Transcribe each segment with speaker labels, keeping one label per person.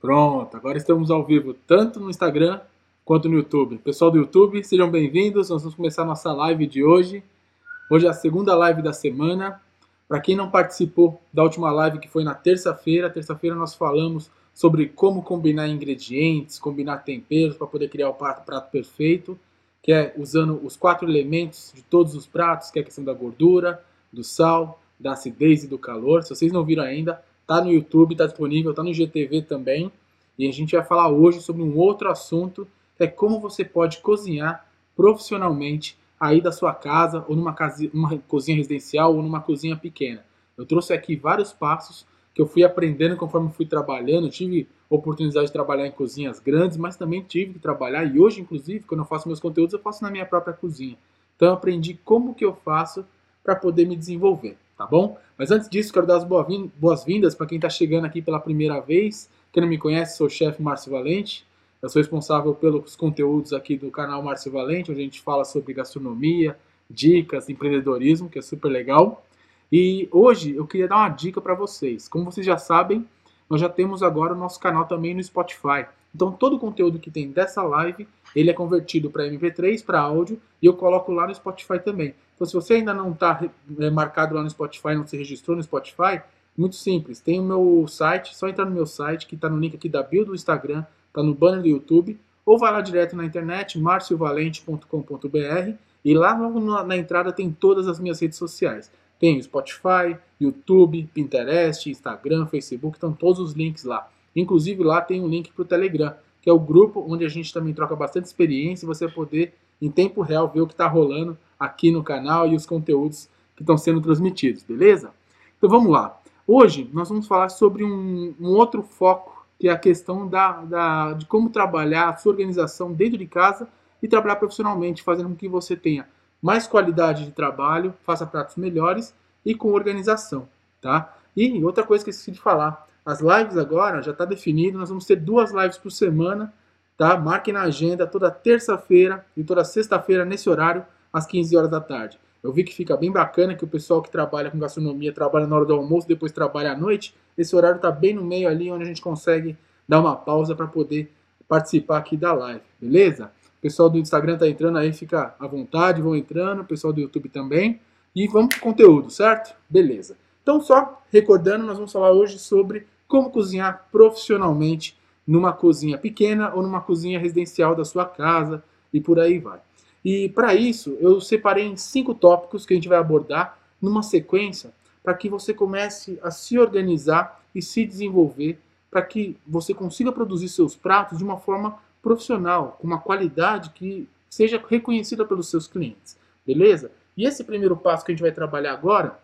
Speaker 1: Pronto, agora estamos ao vivo tanto no Instagram quanto no YouTube. Pessoal do YouTube, sejam bem-vindos. Nós vamos começar nossa live de hoje. Hoje é a segunda live da semana. Para quem não participou da última live que foi na terça-feira, terça-feira nós falamos sobre como combinar ingredientes, combinar temperos para poder criar o prato, prato perfeito, que é usando os quatro elementos de todos os pratos, que é a questão da gordura, do sal, da acidez e do calor. Se vocês não viram ainda, Tá no YouTube, tá disponível, tá no GTV também. E a gente vai falar hoje sobre um outro assunto, que é como você pode cozinhar profissionalmente aí da sua casa, ou numa, casa, numa cozinha residencial, ou numa cozinha pequena. Eu trouxe aqui vários passos que eu fui aprendendo conforme fui trabalhando. Eu tive oportunidade de trabalhar em cozinhas grandes, mas também tive que trabalhar, e hoje, inclusive, quando eu faço meus conteúdos, eu faço na minha própria cozinha. Então eu aprendi como que eu faço para poder me desenvolver tá bom? Mas antes disso, quero dar as boas-vindas para quem está chegando aqui pela primeira vez. Quem não me conhece, sou o chefe Márcio Valente. Eu sou responsável pelos conteúdos aqui do canal Márcio Valente, onde a gente fala sobre gastronomia, dicas, empreendedorismo, que é super legal. E hoje eu queria dar uma dica para vocês. Como vocês já sabem, nós já temos agora o nosso canal também no Spotify. Então todo o conteúdo que tem dessa live, ele é convertido para MP3, para áudio, e eu coloco lá no Spotify também. Então se você ainda não está é, marcado lá no Spotify, não se registrou no Spotify, muito simples, tem o meu site, só entrar no meu site, que está no link aqui da bio do Instagram, está no banner do YouTube, ou vai lá direto na internet, marciovalente.com.br, e lá na, na entrada tem todas as minhas redes sociais. Tem Spotify, YouTube, Pinterest, Instagram, Facebook, estão todos os links lá. Inclusive lá tem um link para o Telegram, que é o grupo onde a gente também troca bastante experiência e você poder, em tempo real, ver o que está rolando aqui no canal e os conteúdos que estão sendo transmitidos, beleza? Então vamos lá. Hoje nós vamos falar sobre um, um outro foco, que é a questão da, da, de como trabalhar a sua organização dentro de casa e trabalhar profissionalmente, fazendo com que você tenha mais qualidade de trabalho, faça pratos melhores e com organização, tá? E outra coisa que eu esqueci de falar, as lives agora já está definido, nós vamos ter duas lives por semana, tá? Marque na agenda toda terça-feira e toda sexta-feira nesse horário, às 15 horas da tarde. Eu vi que fica bem bacana que o pessoal que trabalha com gastronomia trabalha na hora do almoço, depois trabalha à noite. Esse horário está bem no meio ali, onde a gente consegue dar uma pausa para poder participar aqui da live, beleza? O pessoal do Instagram tá entrando aí, fica à vontade, vão entrando, o pessoal do YouTube também. E vamos pro conteúdo, certo? Beleza. Então, só recordando, nós vamos falar hoje sobre como cozinhar profissionalmente numa cozinha pequena ou numa cozinha residencial da sua casa e por aí vai. E para isso, eu separei em cinco tópicos que a gente vai abordar numa sequência para que você comece a se organizar e se desenvolver para que você consiga produzir seus pratos de uma forma profissional, com uma qualidade que seja reconhecida pelos seus clientes. Beleza? E esse primeiro passo que a gente vai trabalhar agora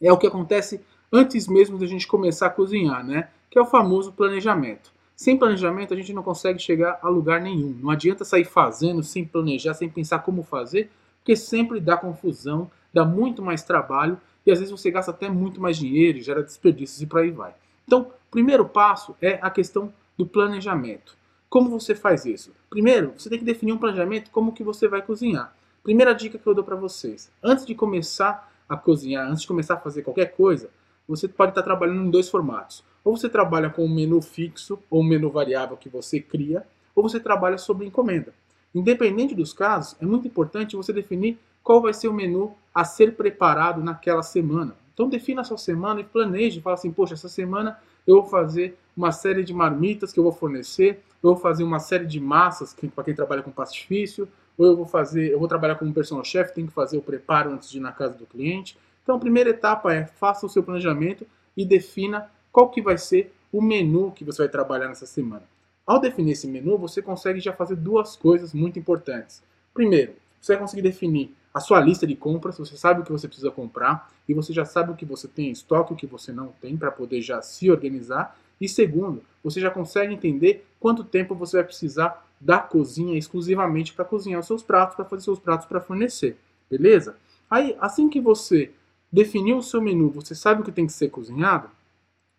Speaker 1: é o que acontece antes mesmo da gente começar a cozinhar, né? Que é o famoso planejamento. Sem planejamento a gente não consegue chegar a lugar nenhum. Não adianta sair fazendo sem planejar, sem pensar como fazer, porque sempre dá confusão, dá muito mais trabalho e às vezes você gasta até muito mais dinheiro, gera desperdícios e por aí vai. Então, o primeiro passo é a questão do planejamento. Como você faz isso? Primeiro, você tem que definir um planejamento como que você vai cozinhar. Primeira dica que eu dou para vocês: antes de começar a cozinhar, antes de começar a fazer qualquer coisa, você pode estar trabalhando em dois formatos. Ou você trabalha com um menu fixo ou um menu variável que você cria, ou você trabalha sobre encomenda. Independente dos casos, é muito importante você definir qual vai ser o menu a ser preparado naquela semana. Então defina a sua semana e planeje, fala assim, poxa, essa semana eu vou fazer uma série de marmitas que eu vou fornecer, eu vou fazer uma série de massas para quem trabalha com pastifício, ou eu vou fazer, eu vou trabalhar como personal chef, tem que fazer o preparo antes de ir na casa do cliente. Então, a primeira etapa é faça o seu planejamento e defina qual que vai ser o menu que você vai trabalhar nessa semana. Ao definir esse menu, você consegue já fazer duas coisas muito importantes. Primeiro, você vai conseguir definir a sua lista de compras, você sabe o que você precisa comprar e você já sabe o que você tem em estoque, o que você não tem para poder já se organizar. E segundo, você já consegue entender quanto tempo você vai precisar da cozinha exclusivamente para cozinhar os seus pratos, para fazer seus pratos para fornecer. Beleza? Aí, assim que você definiu o seu menu, você sabe o que tem que ser cozinhado,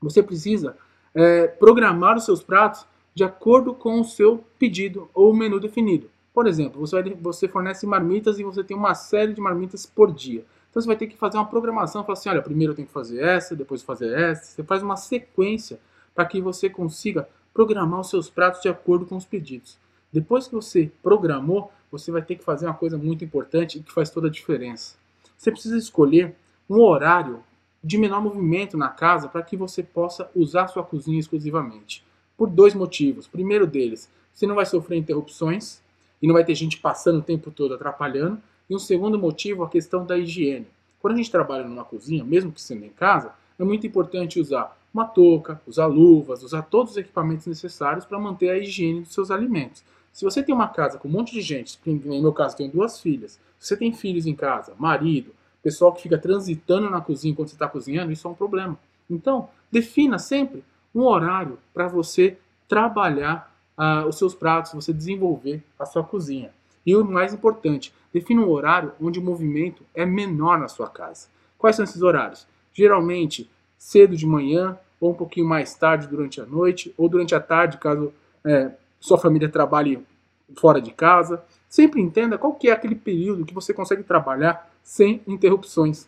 Speaker 1: você precisa é, programar os seus pratos de acordo com o seu pedido ou menu definido. Por exemplo, você, vai, você fornece marmitas e você tem uma série de marmitas por dia. Então você vai ter que fazer uma programação, falar assim, olha, primeiro eu tenho que fazer essa, depois fazer essa. Você faz uma sequência para que você consiga programar os seus pratos de acordo com os pedidos. Depois que você programou, você vai ter que fazer uma coisa muito importante e que faz toda a diferença. Você precisa escolher um horário de menor movimento na casa para que você possa usar sua cozinha exclusivamente. Por dois motivos. Primeiro deles, você não vai sofrer interrupções e não vai ter gente passando o tempo todo atrapalhando. E um segundo motivo, a questão da higiene. Quando a gente trabalha numa cozinha, mesmo que sendo em casa, é muito importante usar uma touca, usar luvas, usar todos os equipamentos necessários para manter a higiene dos seus alimentos. Se você tem uma casa com um monte de gente, no meu caso tenho duas filhas, se você tem filhos em casa, marido, pessoal que fica transitando na cozinha enquanto você está cozinhando, isso é um problema. Então, defina sempre um horário para você trabalhar uh, os seus pratos, você desenvolver a sua cozinha. E o mais importante, defina um horário onde o movimento é menor na sua casa. Quais são esses horários? Geralmente, cedo de manhã, ou um pouquinho mais tarde durante a noite, ou durante a tarde, caso é, sua família trabalhe fora de casa. Sempre entenda qual que é aquele período que você consegue trabalhar sem interrupções.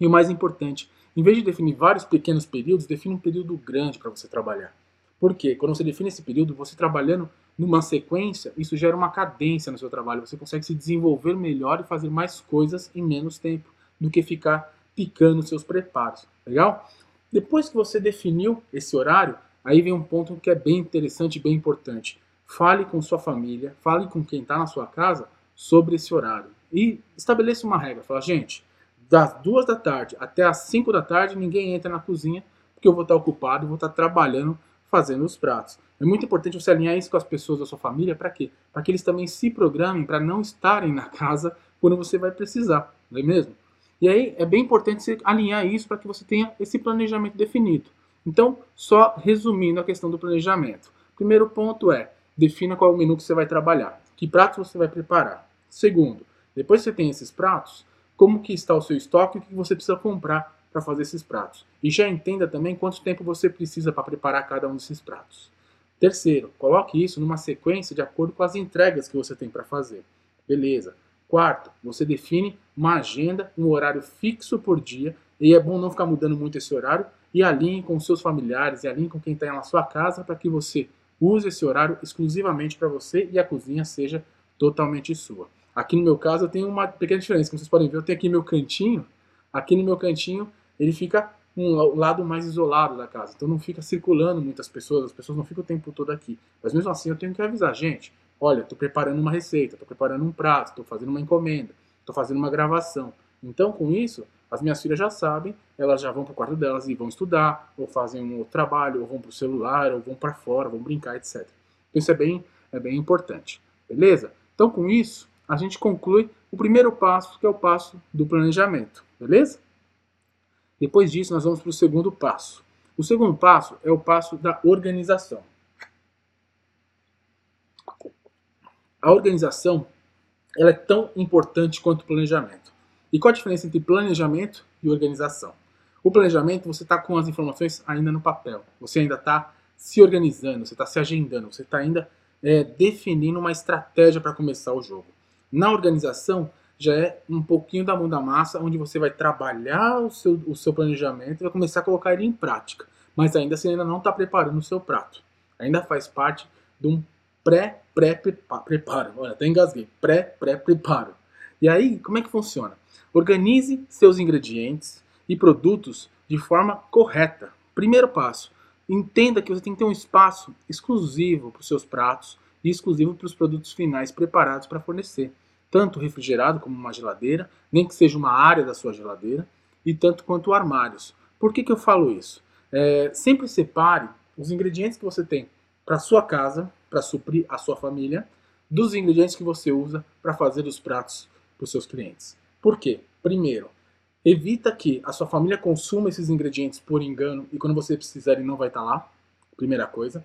Speaker 1: E o mais importante, em vez de definir vários pequenos períodos, define um período grande para você trabalhar. Por quê? Quando você define esse período, você trabalhando numa sequência, isso gera uma cadência no seu trabalho. Você consegue se desenvolver melhor e fazer mais coisas em menos tempo do que ficar picando seus preparos. Legal? Depois que você definiu esse horário, aí vem um ponto que é bem interessante e bem importante. Fale com sua família, fale com quem está na sua casa sobre esse horário. E estabeleça uma regra. Fala, gente, das duas da tarde até as cinco da tarde, ninguém entra na cozinha, porque eu vou estar ocupado, vou estar trabalhando, fazendo os pratos. É muito importante você alinhar isso com as pessoas da sua família, para quê? Para que eles também se programem para não estarem na casa quando você vai precisar, não é mesmo? E aí é bem importante você alinhar isso para que você tenha esse planejamento definido. Então, só resumindo a questão do planejamento. Primeiro ponto é, defina qual é o menu que você vai trabalhar, que pratos você vai preparar. Segundo, depois que você tem esses pratos, como que está o seu estoque e o que você precisa comprar para fazer esses pratos. E já entenda também quanto tempo você precisa para preparar cada um desses pratos. Terceiro, coloque isso numa sequência de acordo com as entregas que você tem para fazer. Beleza. Quarto, você define uma agenda, um horário fixo por dia, e é bom não ficar mudando muito esse horário, e alinhe com seus familiares, e alinhe com quem está na sua casa, para que você use esse horário exclusivamente para você e a cozinha seja totalmente sua. Aqui no meu caso eu tenho uma pequena diferença, como vocês podem ver, eu tenho aqui meu cantinho, aqui no meu cantinho ele fica um lado mais isolado da casa, então não fica circulando muitas pessoas, as pessoas não ficam o tempo todo aqui. Mas mesmo assim eu tenho que avisar, gente, olha, estou preparando uma receita, estou preparando um prato, estou fazendo uma encomenda, estou fazendo uma gravação. Então com isso, as minhas filhas já sabem, elas já vão para o quarto delas e vão estudar, ou fazem um outro trabalho, ou vão para o celular, ou vão para fora, vão brincar, etc. Então isso é bem, é bem importante, beleza? Então com isso, a gente conclui o primeiro passo, que é o passo do planejamento, beleza? Depois disso, nós vamos para o segundo passo. O segundo passo é o passo da organização. A organização ela é tão importante quanto o planejamento. E qual a diferença entre planejamento e organização? O planejamento, você está com as informações ainda no papel. Você ainda está se organizando, você está se agendando, você está ainda é, definindo uma estratégia para começar o jogo. Na organização, já é um pouquinho da mão da massa, onde você vai trabalhar o seu, o seu planejamento e vai começar a colocar ele em prática. Mas ainda você ainda não está preparando o seu prato. Ainda faz parte de um pré-pré-preparo. Olha, até engasguei. Pré-pré-preparo. E aí, como é que funciona? Organize seus ingredientes e produtos de forma correta. Primeiro passo, entenda que você tem que ter um espaço exclusivo para os seus pratos e exclusivo para os produtos finais preparados para fornecer tanto refrigerado como uma geladeira, nem que seja uma área da sua geladeira, e tanto quanto armários. Por que, que eu falo isso? É, sempre separe os ingredientes que você tem para sua casa, para suprir a sua família, dos ingredientes que você usa para fazer os pratos para os seus clientes. Por quê? Primeiro, evita que a sua família consuma esses ingredientes por engano e quando você precisar ele não vai estar tá lá. Primeira coisa.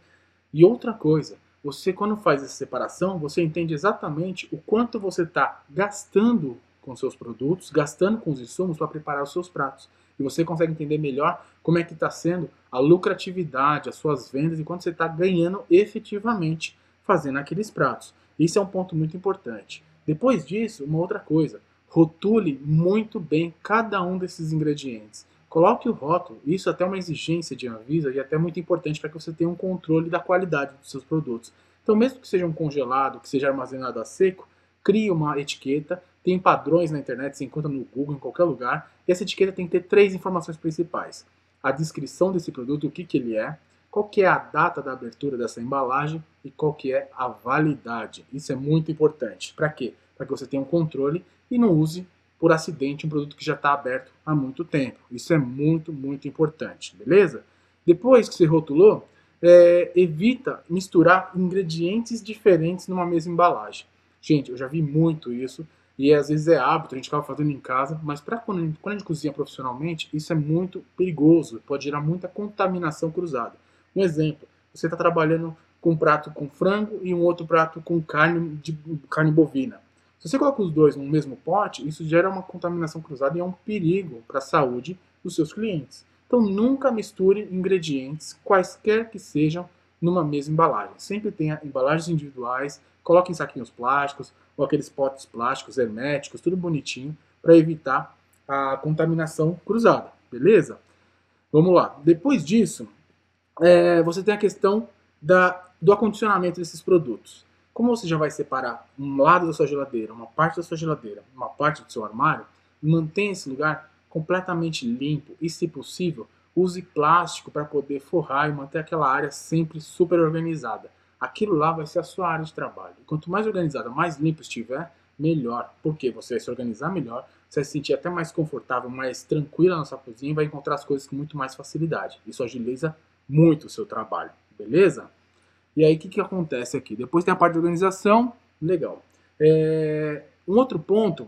Speaker 1: E outra coisa, você quando faz essa separação, você entende exatamente o quanto você está gastando com seus produtos, gastando com os insumos para preparar os seus pratos. E você consegue entender melhor como é que está sendo a lucratividade, as suas vendas e quanto você está ganhando efetivamente fazendo aqueles pratos. Isso é um ponto muito importante. Depois disso, uma outra coisa, rotule muito bem cada um desses ingredientes. Coloque o rótulo. Isso é até uma exigência de Anvisa e até muito importante para que você tenha um controle da qualidade dos seus produtos. Então, mesmo que seja um congelado, que seja armazenado a seco, crie uma etiqueta. Tem padrões na internet, você encontra no Google, em qualquer lugar. E essa etiqueta tem que ter três informações principais: a descrição desse produto, o que, que ele é, qual que é a data da abertura dessa embalagem e qual que é a validade. Isso é muito importante. Para quê? Para que você tenha um controle e não use por acidente um produto que já está aberto há muito tempo. Isso é muito, muito importante, beleza? Depois que você rotulou, é, evita misturar ingredientes diferentes numa mesma embalagem. Gente, eu já vi muito isso e às vezes é hábito, a gente acaba fazendo em casa, mas para quando, quando a gente cozinha profissionalmente, isso é muito perigoso, pode gerar muita contaminação cruzada. Um exemplo, você está trabalhando com um prato com frango e um outro prato com carne, de, carne bovina. Se você coloca os dois no mesmo pote, isso gera uma contaminação cruzada e é um perigo para a saúde dos seus clientes. Então nunca misture ingredientes, quaisquer que sejam, numa mesma embalagem. Sempre tenha embalagens individuais, coloque em saquinhos plásticos ou aqueles potes plásticos herméticos, tudo bonitinho, para evitar a contaminação cruzada, beleza? Vamos lá. Depois disso, é, você tem a questão da, do acondicionamento desses produtos. Como você já vai separar um lado da sua geladeira, uma parte da sua geladeira, uma parte do seu armário, mantenha esse lugar completamente limpo e, se possível, use plástico para poder forrar e manter aquela área sempre super organizada. Aquilo lá vai ser a sua área de trabalho. Quanto mais organizada, mais limpo estiver, melhor. Porque você vai se organizar melhor, você vai se sentir até mais confortável, mais tranquila na sua cozinha e vai encontrar as coisas com muito mais facilidade. Isso agiliza muito o seu trabalho, beleza? E aí o que, que acontece aqui? Depois tem a parte de organização, legal. É, um outro ponto,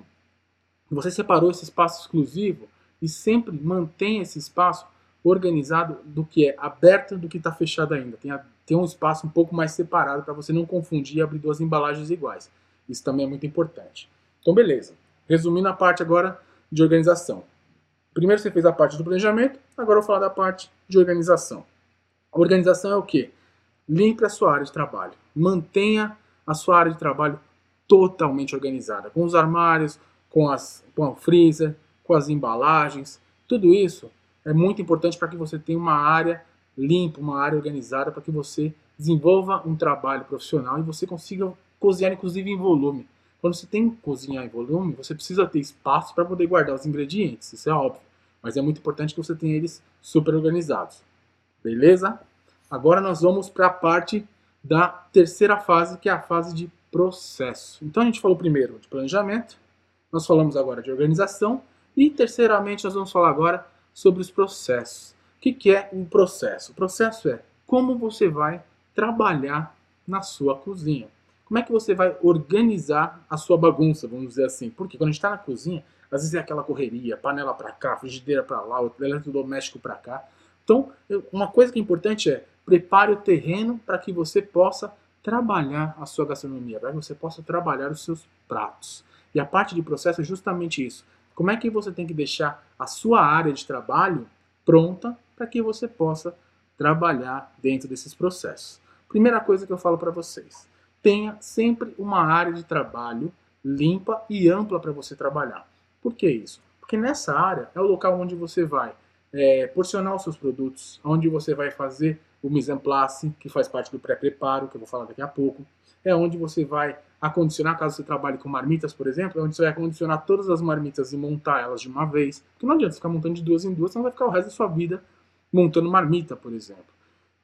Speaker 1: você separou esse espaço exclusivo e sempre mantém esse espaço organizado do que é aberto do que está fechado ainda. Tem, a, tem um espaço um pouco mais separado para você não confundir e abrir duas embalagens iguais. Isso também é muito importante. Então, beleza. Resumindo a parte agora de organização. Primeiro você fez a parte do planejamento, agora eu vou falar da parte de organização. Organização é o quê? Limpe a sua área de trabalho. Mantenha a sua área de trabalho totalmente organizada, com os armários, com, as, com o freezer, com as embalagens. Tudo isso é muito importante para que você tenha uma área limpa, uma área organizada, para que você desenvolva um trabalho profissional e você consiga cozinhar, inclusive, em volume. Quando você tem que cozinhar em volume, você precisa ter espaço para poder guardar os ingredientes, isso é óbvio. Mas é muito importante que você tenha eles super organizados. Beleza? Agora nós vamos para a parte da terceira fase, que é a fase de processo. Então a gente falou primeiro de planejamento, nós falamos agora de organização e terceiramente nós vamos falar agora sobre os processos. O que, que é um processo? O processo é como você vai trabalhar na sua cozinha. Como é que você vai organizar a sua bagunça, vamos dizer assim? Porque quando a gente está na cozinha, às vezes é aquela correria, panela para cá, frigideira para lá, eletrodoméstico para cá. Então, uma coisa que é importante é prepare o terreno para que você possa trabalhar a sua gastronomia, para que você possa trabalhar os seus pratos. E a parte de processo é justamente isso. Como é que você tem que deixar a sua área de trabalho pronta para que você possa trabalhar dentro desses processos? Primeira coisa que eu falo para vocês: tenha sempre uma área de trabalho limpa e ampla para você trabalhar. Por que isso? Porque nessa área é o local onde você vai é, porcionar os seus produtos, onde você vai fazer o mise en place, que faz parte do pré-preparo, que eu vou falar daqui a pouco. É onde você vai acondicionar, caso você trabalhe com marmitas, por exemplo, é onde você vai acondicionar todas as marmitas e montar elas de uma vez. Porque não adianta ficar montando de duas em duas, senão vai ficar o resto da sua vida montando marmita, por exemplo.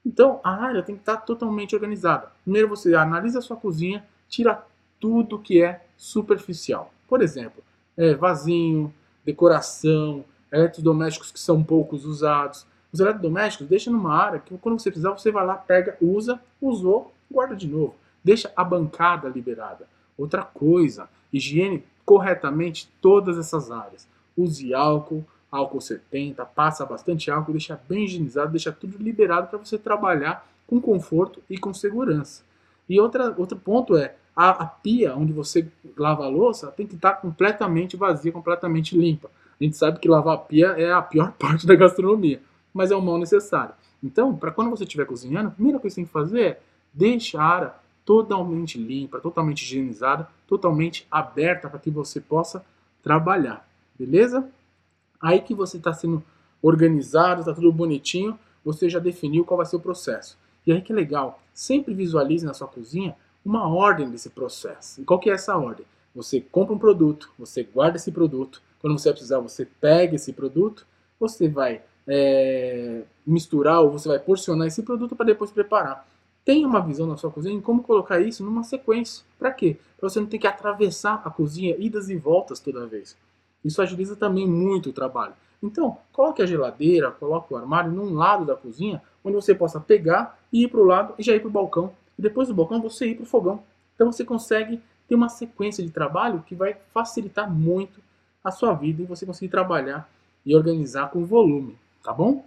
Speaker 1: Então, a área tem que estar totalmente organizada. Primeiro você analisa a sua cozinha, tira tudo que é superficial. Por exemplo, é, vasinho, decoração, eletrodomésticos que são poucos usados. Os eletrodomésticos deixa numa área que quando você precisar, você vai lá, pega, usa, usou, guarda de novo. Deixa a bancada liberada. Outra coisa, higiene corretamente todas essas áreas. Use álcool, álcool 70, passa bastante álcool, deixa bem higienizado, deixa tudo liberado para você trabalhar com conforto e com segurança. E outra, outro ponto é, a, a, pia onde você lava a louça tem que estar completamente vazia, completamente limpa. A gente sabe que lavar a pia é a pior parte da gastronomia, mas é o mal necessário. Então, para quando você estiver cozinhando, a primeira coisa que você tem que fazer é deixar a área totalmente limpa, totalmente higienizada, totalmente aberta para que você possa trabalhar, beleza? Aí que você está sendo organizado, está tudo bonitinho, você já definiu qual vai ser o processo. E aí que legal, sempre visualize na sua cozinha uma ordem desse processo. E qual que é essa ordem? Você compra um produto, você guarda esse produto, quando você precisar, você pega esse produto, você vai é, misturar ou você vai porcionar esse produto para depois preparar. Tenha uma visão na sua cozinha em como colocar isso numa sequência. Para quê? Para você não ter que atravessar a cozinha idas e voltas toda vez. Isso agiliza também muito o trabalho. Então, coloque a geladeira, coloque o armário num lado da cozinha, onde você possa pegar e ir para o lado e já ir para o balcão. E depois do balcão você ir para o fogão. Então você consegue ter uma sequência de trabalho que vai facilitar muito a sua vida e você conseguir trabalhar e organizar com volume, tá bom?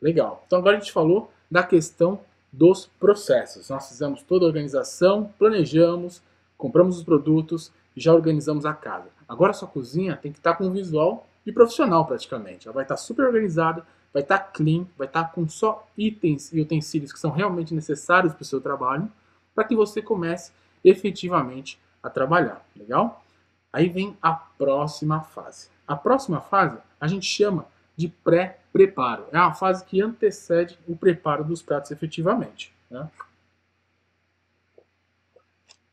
Speaker 1: Legal. Então agora a gente falou da questão dos processos. Nós fizemos toda a organização, planejamos, compramos os produtos e já organizamos a casa. Agora a sua cozinha tem que estar com um visual de profissional praticamente. Ela vai estar super organizada, vai estar clean, vai estar com só itens e utensílios que são realmente necessários para o seu trabalho, para que você comece efetivamente a trabalhar. Legal? Aí vem a próxima fase. A próxima fase a gente chama de pré-preparo. É uma fase que antecede o preparo dos pratos efetivamente. Né?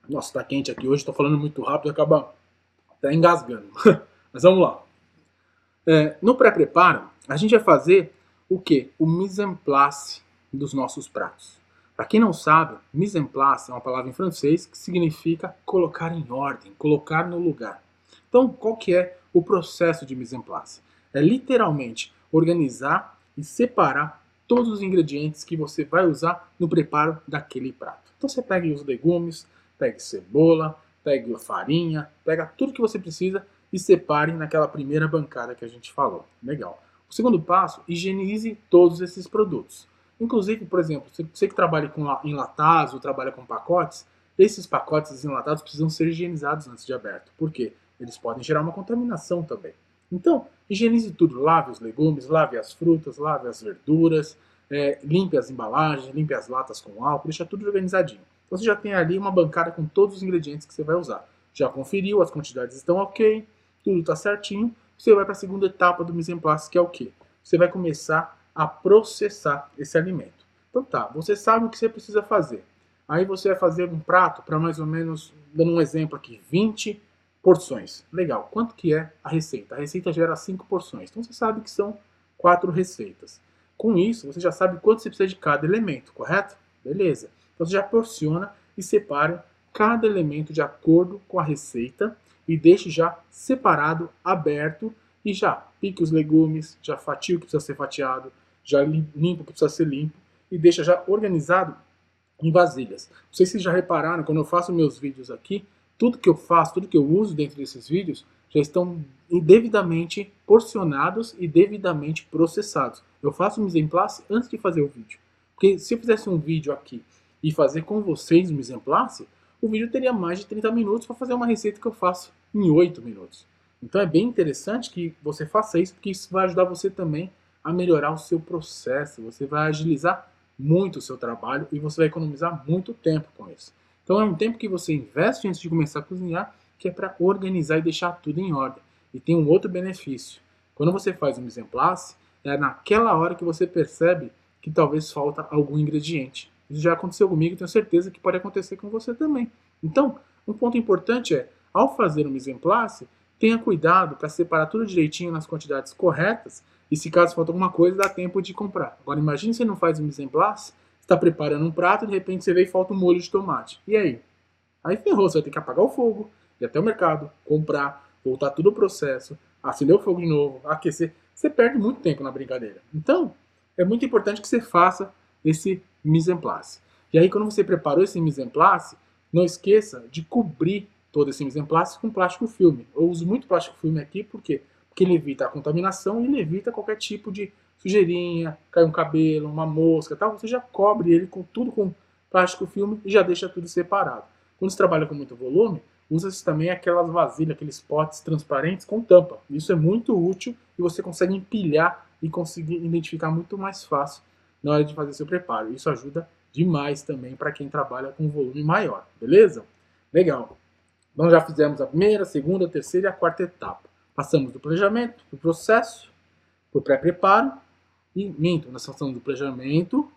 Speaker 1: Nossa, tá quente aqui hoje, estou falando muito rápido, acaba até engasgando. Mas vamos lá. É, no pré-preparo, a gente vai fazer o que? O mise en place dos nossos pratos. Para quem não sabe, mise en place é uma palavra em francês que significa colocar em ordem, colocar no lugar. Então, qual que é o processo de mise en place? É literalmente organizar e separar todos os ingredientes que você vai usar no preparo daquele prato. Então você pega os legumes, pega cebola, pega farinha, pega tudo que você precisa e separe naquela primeira bancada que a gente falou. Legal. O segundo passo, higienize todos esses produtos. Inclusive, por exemplo, você que trabalha com enlatados ou trabalha com pacotes, esses pacotes enlatados precisam ser higienizados antes de aberto. Por quê? Eles podem gerar uma contaminação também. Então, higienize tudo. Lave os legumes, lave as frutas, lave as verduras, é, limpe as embalagens, limpe as latas com álcool, deixa tudo organizadinho. Você já tem ali uma bancada com todos os ingredientes que você vai usar. Já conferiu, as quantidades estão ok, tudo está certinho. Você vai para a segunda etapa do mise en place, que é o quê? Você vai começar a processar esse alimento. Então tá, você sabe o que você precisa fazer. Aí você vai fazer um prato para mais ou menos, dando um exemplo aqui, 20 porções. Legal. Quanto que é a receita? A receita gera 5 porções. Então você sabe que são 4 receitas. Com isso, você já sabe quanto você precisa de cada elemento, correto? Beleza. Então você já porciona e separa cada elemento de acordo com a receita e deixe já separado, aberto e já pique os legumes, já fatia o que precisa ser fatiado, já limpa o que precisa ser limpo e deixa já organizado em vasilhas. Não sei se vocês já repararam, quando eu faço meus vídeos aqui, tudo que eu faço, tudo que eu uso dentro desses vídeos já estão devidamente porcionados e devidamente processados. Eu faço en place antes de fazer o vídeo. Porque se eu fizesse um vídeo aqui e fazer com vocês en place, o vídeo teria mais de 30 minutos para fazer uma receita que eu faço em 8 minutos. Então é bem interessante que você faça isso, porque isso vai ajudar você também a melhorar o seu processo, você vai agilizar muito o seu trabalho e você vai economizar muito tempo com isso. Então é um tempo que você investe antes de começar a cozinhar, que é para organizar e deixar tudo em ordem. E tem um outro benefício. Quando você faz um mise é naquela hora que você percebe que talvez falta algum ingrediente. Isso já aconteceu comigo e tenho certeza que pode acontecer com você também. Então, um ponto importante é, ao fazer um mise tenha cuidado para separar tudo direitinho nas quantidades corretas e se caso falta alguma coisa, dá tempo de comprar. Agora imagine se não faz um mise en place, está preparando um prato de repente você vê e falta um molho de tomate. E aí? Aí ferrou, você vai ter que apagar o fogo, ir até o mercado, comprar, voltar tudo o processo, acender o fogo de novo, aquecer. Você perde muito tempo na brincadeira. Então, é muito importante que você faça esse mise en place. E aí, quando você preparou esse mise en place, não esqueça de cobrir todo esse mise en place com plástico filme. Eu uso muito plástico filme aqui porque, porque ele evita a contaminação e ele evita qualquer tipo de sujeirinha, cai um cabelo, uma mosca tal. Você já cobre ele com tudo com plástico filme e já deixa tudo separado. Quando você trabalha com muito volume, usa-se também aquelas vasilhas, aqueles potes transparentes com tampa. Isso é muito útil e você consegue empilhar e conseguir identificar muito mais fácil na hora de fazer seu preparo. Isso ajuda demais também para quem trabalha com volume maior, beleza? Legal. Então já fizemos a primeira, a segunda, a terceira e a quarta etapa. Passamos do planejamento, do processo, por pré-preparo e minto, nós estamos do planejamento,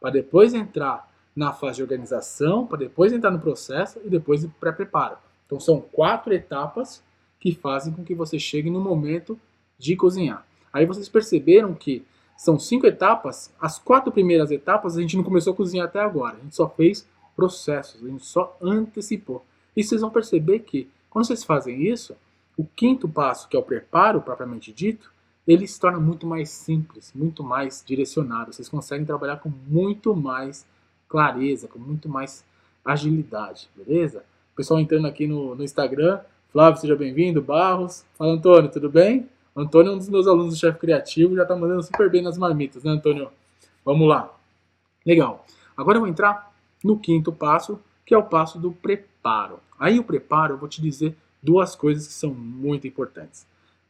Speaker 1: para depois entrar na fase de organização, para depois entrar no processo e depois do pré-preparo. Então são quatro etapas que fazem com que você chegue no momento de cozinhar. Aí vocês perceberam que são cinco etapas, as quatro primeiras etapas a gente não começou a cozinhar até agora, a gente só fez processos, a gente só antecipou. E vocês vão perceber que quando vocês fazem isso, o quinto passo, que é o preparo propriamente dito, ele se torna muito mais simples, muito mais direcionado. Vocês conseguem trabalhar com muito mais clareza, com muito mais agilidade, beleza? O pessoal entrando aqui no, no Instagram, Flávio, seja bem-vindo, Barros. Fala, Antônio, tudo bem? Antônio é um dos meus alunos do chefe criativo, já está mandando super bem nas marmitas, né, Antônio? Vamos lá. Legal. Agora eu vou entrar no quinto passo, que é o passo do preparo. Aí o preparo, eu vou te dizer duas coisas que são muito importantes.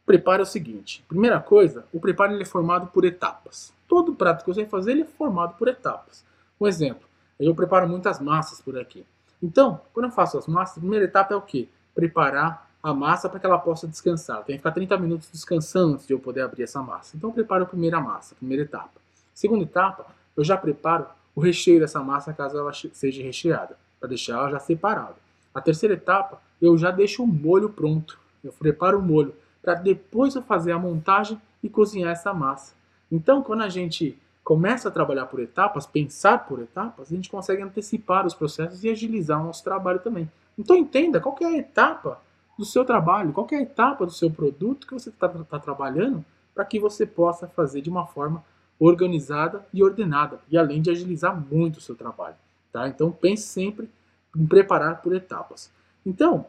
Speaker 1: Preparo é o seguinte: primeira coisa, o preparo ele é formado por etapas. Todo prato que você vai fazer ele é formado por etapas. Um exemplo, eu preparo muitas massas por aqui. Então, quando eu faço as massas, a primeira etapa é o quê? Preparar a massa para que ela possa descansar. Tem que ficar 30 minutos descansando antes de eu poder abrir essa massa. Então, eu preparo a primeira massa, a primeira etapa. Segunda etapa, eu já preparo o recheio dessa massa caso ela seja recheada, para deixar ela já separada. A terceira etapa, eu já deixo o molho pronto. Eu preparo o molho para depois eu fazer a montagem e cozinhar essa massa. Então, quando a gente começa a trabalhar por etapas, pensar por etapas, a gente consegue antecipar os processos e agilizar o nosso trabalho também. Então entenda qual é a etapa do seu trabalho, qual é a etapa do seu produto que você está tá trabalhando para que você possa fazer de uma forma organizada e ordenada, e além de agilizar muito o seu trabalho. Tá? Então pense sempre em preparar por etapas. Então,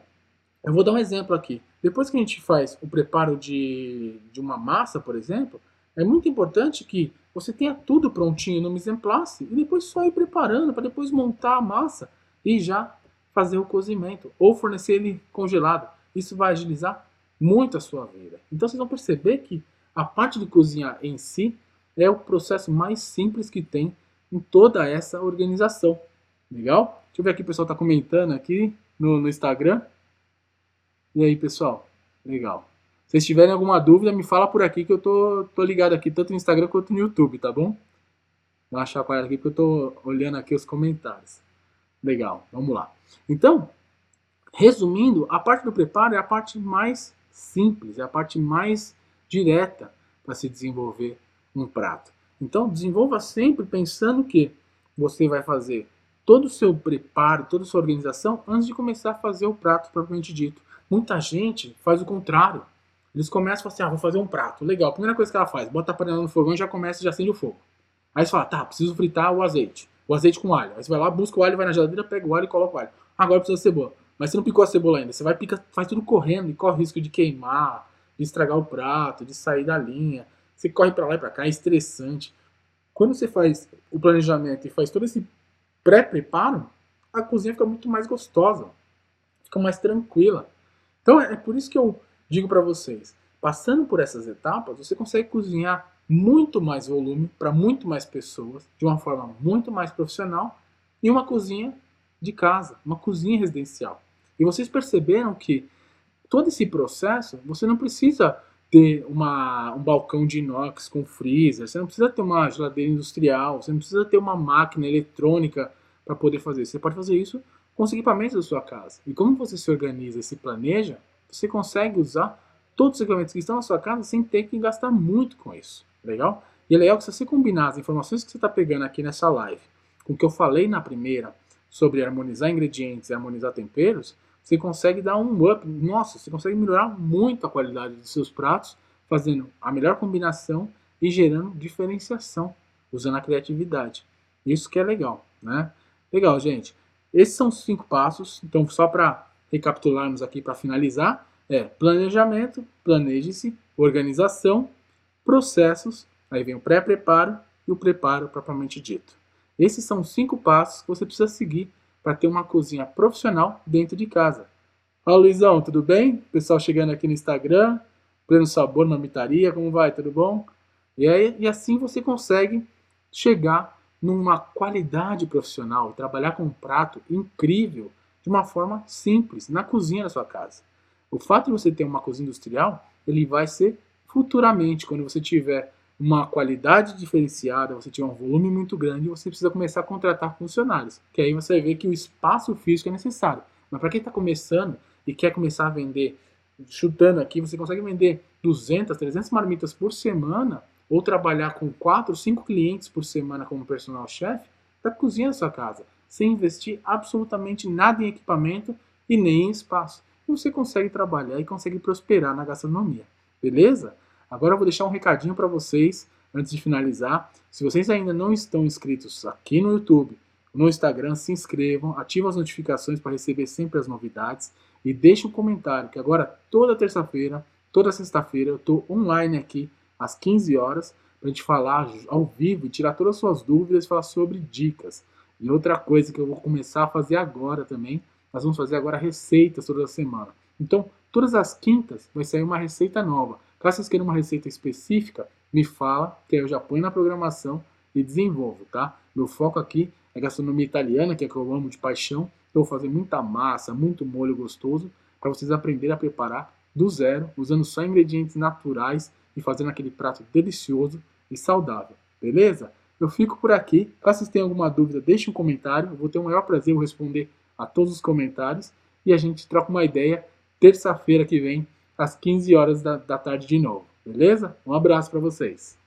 Speaker 1: eu vou dar um exemplo aqui. Depois que a gente faz o preparo de, de uma massa, por exemplo, é muito importante que você tenha tudo prontinho no mise en place e depois só ir preparando para depois montar a massa e já fazer o cozimento ou fornecer ele congelado. Isso vai agilizar muito a sua vida. Então vocês vão perceber que a parte de cozinhar em si é o processo mais simples que tem em toda essa organização. Legal? Deixa eu ver aqui o pessoal está comentando aqui no, no Instagram. E aí, pessoal? Legal. Se vocês tiverem alguma dúvida, me fala por aqui que eu tô, tô ligado aqui, tanto no Instagram quanto no YouTube, tá bom? Achar com ela aqui porque eu tô olhando aqui os comentários. Legal, vamos lá. Então, resumindo, a parte do preparo é a parte mais simples, é a parte mais direta para se desenvolver um prato. Então, desenvolva sempre pensando que você vai fazer todo o seu preparo, toda a sua organização antes de começar a fazer o prato propriamente dito. Muita gente faz o contrário. Eles começam a assim, ah, vou fazer um prato. Legal, a primeira coisa que ela faz, bota a panela no fogão e já começa, já acende o fogo. Aí você fala, tá, preciso fritar o azeite. O azeite com alho. Aí você vai lá, busca o alho, vai na geladeira, pega o alho e coloca o alho. Agora precisa de cebola. Mas você não picou a cebola ainda. Você vai pica, faz tudo correndo e corre o risco de queimar, de estragar o prato, de sair da linha. Você corre para lá e para cá, é estressante. Quando você faz o planejamento e faz todo esse pré-preparo, a cozinha fica muito mais gostosa, fica mais tranquila. Então é por isso que eu digo para vocês, passando por essas etapas, você consegue cozinhar muito mais volume para muito mais pessoas, de uma forma muito mais profissional, em uma cozinha de casa, uma cozinha residencial. E vocês perceberam que todo esse processo, você não precisa ter uma, um balcão de inox com freezer, você não precisa ter uma geladeira industrial, você não precisa ter uma máquina eletrônica para poder fazer. Você pode fazer isso com os equipamentos da sua casa. E como você se organiza e se planeja, você consegue usar todos os equipamentos que estão na sua casa sem ter que gastar muito com isso. Legal? E é legal que se você combinar as informações que você está pegando aqui nessa live com o que eu falei na primeira sobre harmonizar ingredientes e harmonizar temperos, você consegue dar um up. Nossa, você consegue melhorar muito a qualidade dos seus pratos, fazendo a melhor combinação e gerando diferenciação, usando a criatividade. Isso que é legal, né? Legal, gente. Esses são os cinco passos. Então, só para recapitularmos aqui para finalizar, é planejamento, planeje-se, organização, processos, aí vem o pré-preparo e o preparo propriamente dito. Esses são os cinco passos que você precisa seguir para ter uma cozinha profissional dentro de casa. Fala Luizão, tudo bem? Pessoal chegando aqui no Instagram, pleno sabor, mamitaria, como vai? Tudo bom? E, aí, e assim você consegue chegar numa qualidade profissional trabalhar com um prato incrível de uma forma simples, na cozinha da sua casa. O fato de você ter uma cozinha industrial, ele vai ser futuramente, quando você tiver uma qualidade diferenciada, você tiver um volume muito grande, você precisa começar a contratar funcionários, que aí você ver que o espaço físico é necessário. Mas para quem está começando e quer começar a vender, chutando aqui, você consegue vender 200, 300 marmitas por semana ou trabalhar com 4, 5 clientes por semana como personal chef da cozinha da sua casa, sem investir absolutamente nada em equipamento e nem em espaço. E você consegue trabalhar e consegue prosperar na gastronomia. Beleza? Agora eu vou deixar um recadinho para vocês antes de finalizar. Se vocês ainda não estão inscritos aqui no YouTube, no Instagram, se inscrevam, ativem as notificações para receber sempre as novidades e deixe um comentário que agora toda terça-feira, toda sexta-feira eu estou online aqui às 15 horas para a gente falar ao vivo e tirar todas as suas dúvidas falar sobre dicas. E outra coisa que eu vou começar a fazer agora também, nós vamos fazer agora receitas toda semana. Então, todas as quintas vai sair uma receita nova. Caso vocês queiram uma receita específica, me fala, que eu já ponho na programação e desenvolvo, tá? Meu foco aqui é gastronomia italiana, que é que eu amo de paixão. Eu vou fazer muita massa, muito molho gostoso, para vocês aprenderem a preparar do zero, usando só ingredientes naturais e fazendo aquele prato delicioso e saudável, beleza? Eu fico por aqui. Caso vocês tenham alguma dúvida, deixe um comentário. Eu vou ter o maior prazer em responder a todos os comentários e a gente troca uma ideia terça-feira que vem às 15 horas da, da tarde de novo. Beleza? Um abraço para vocês.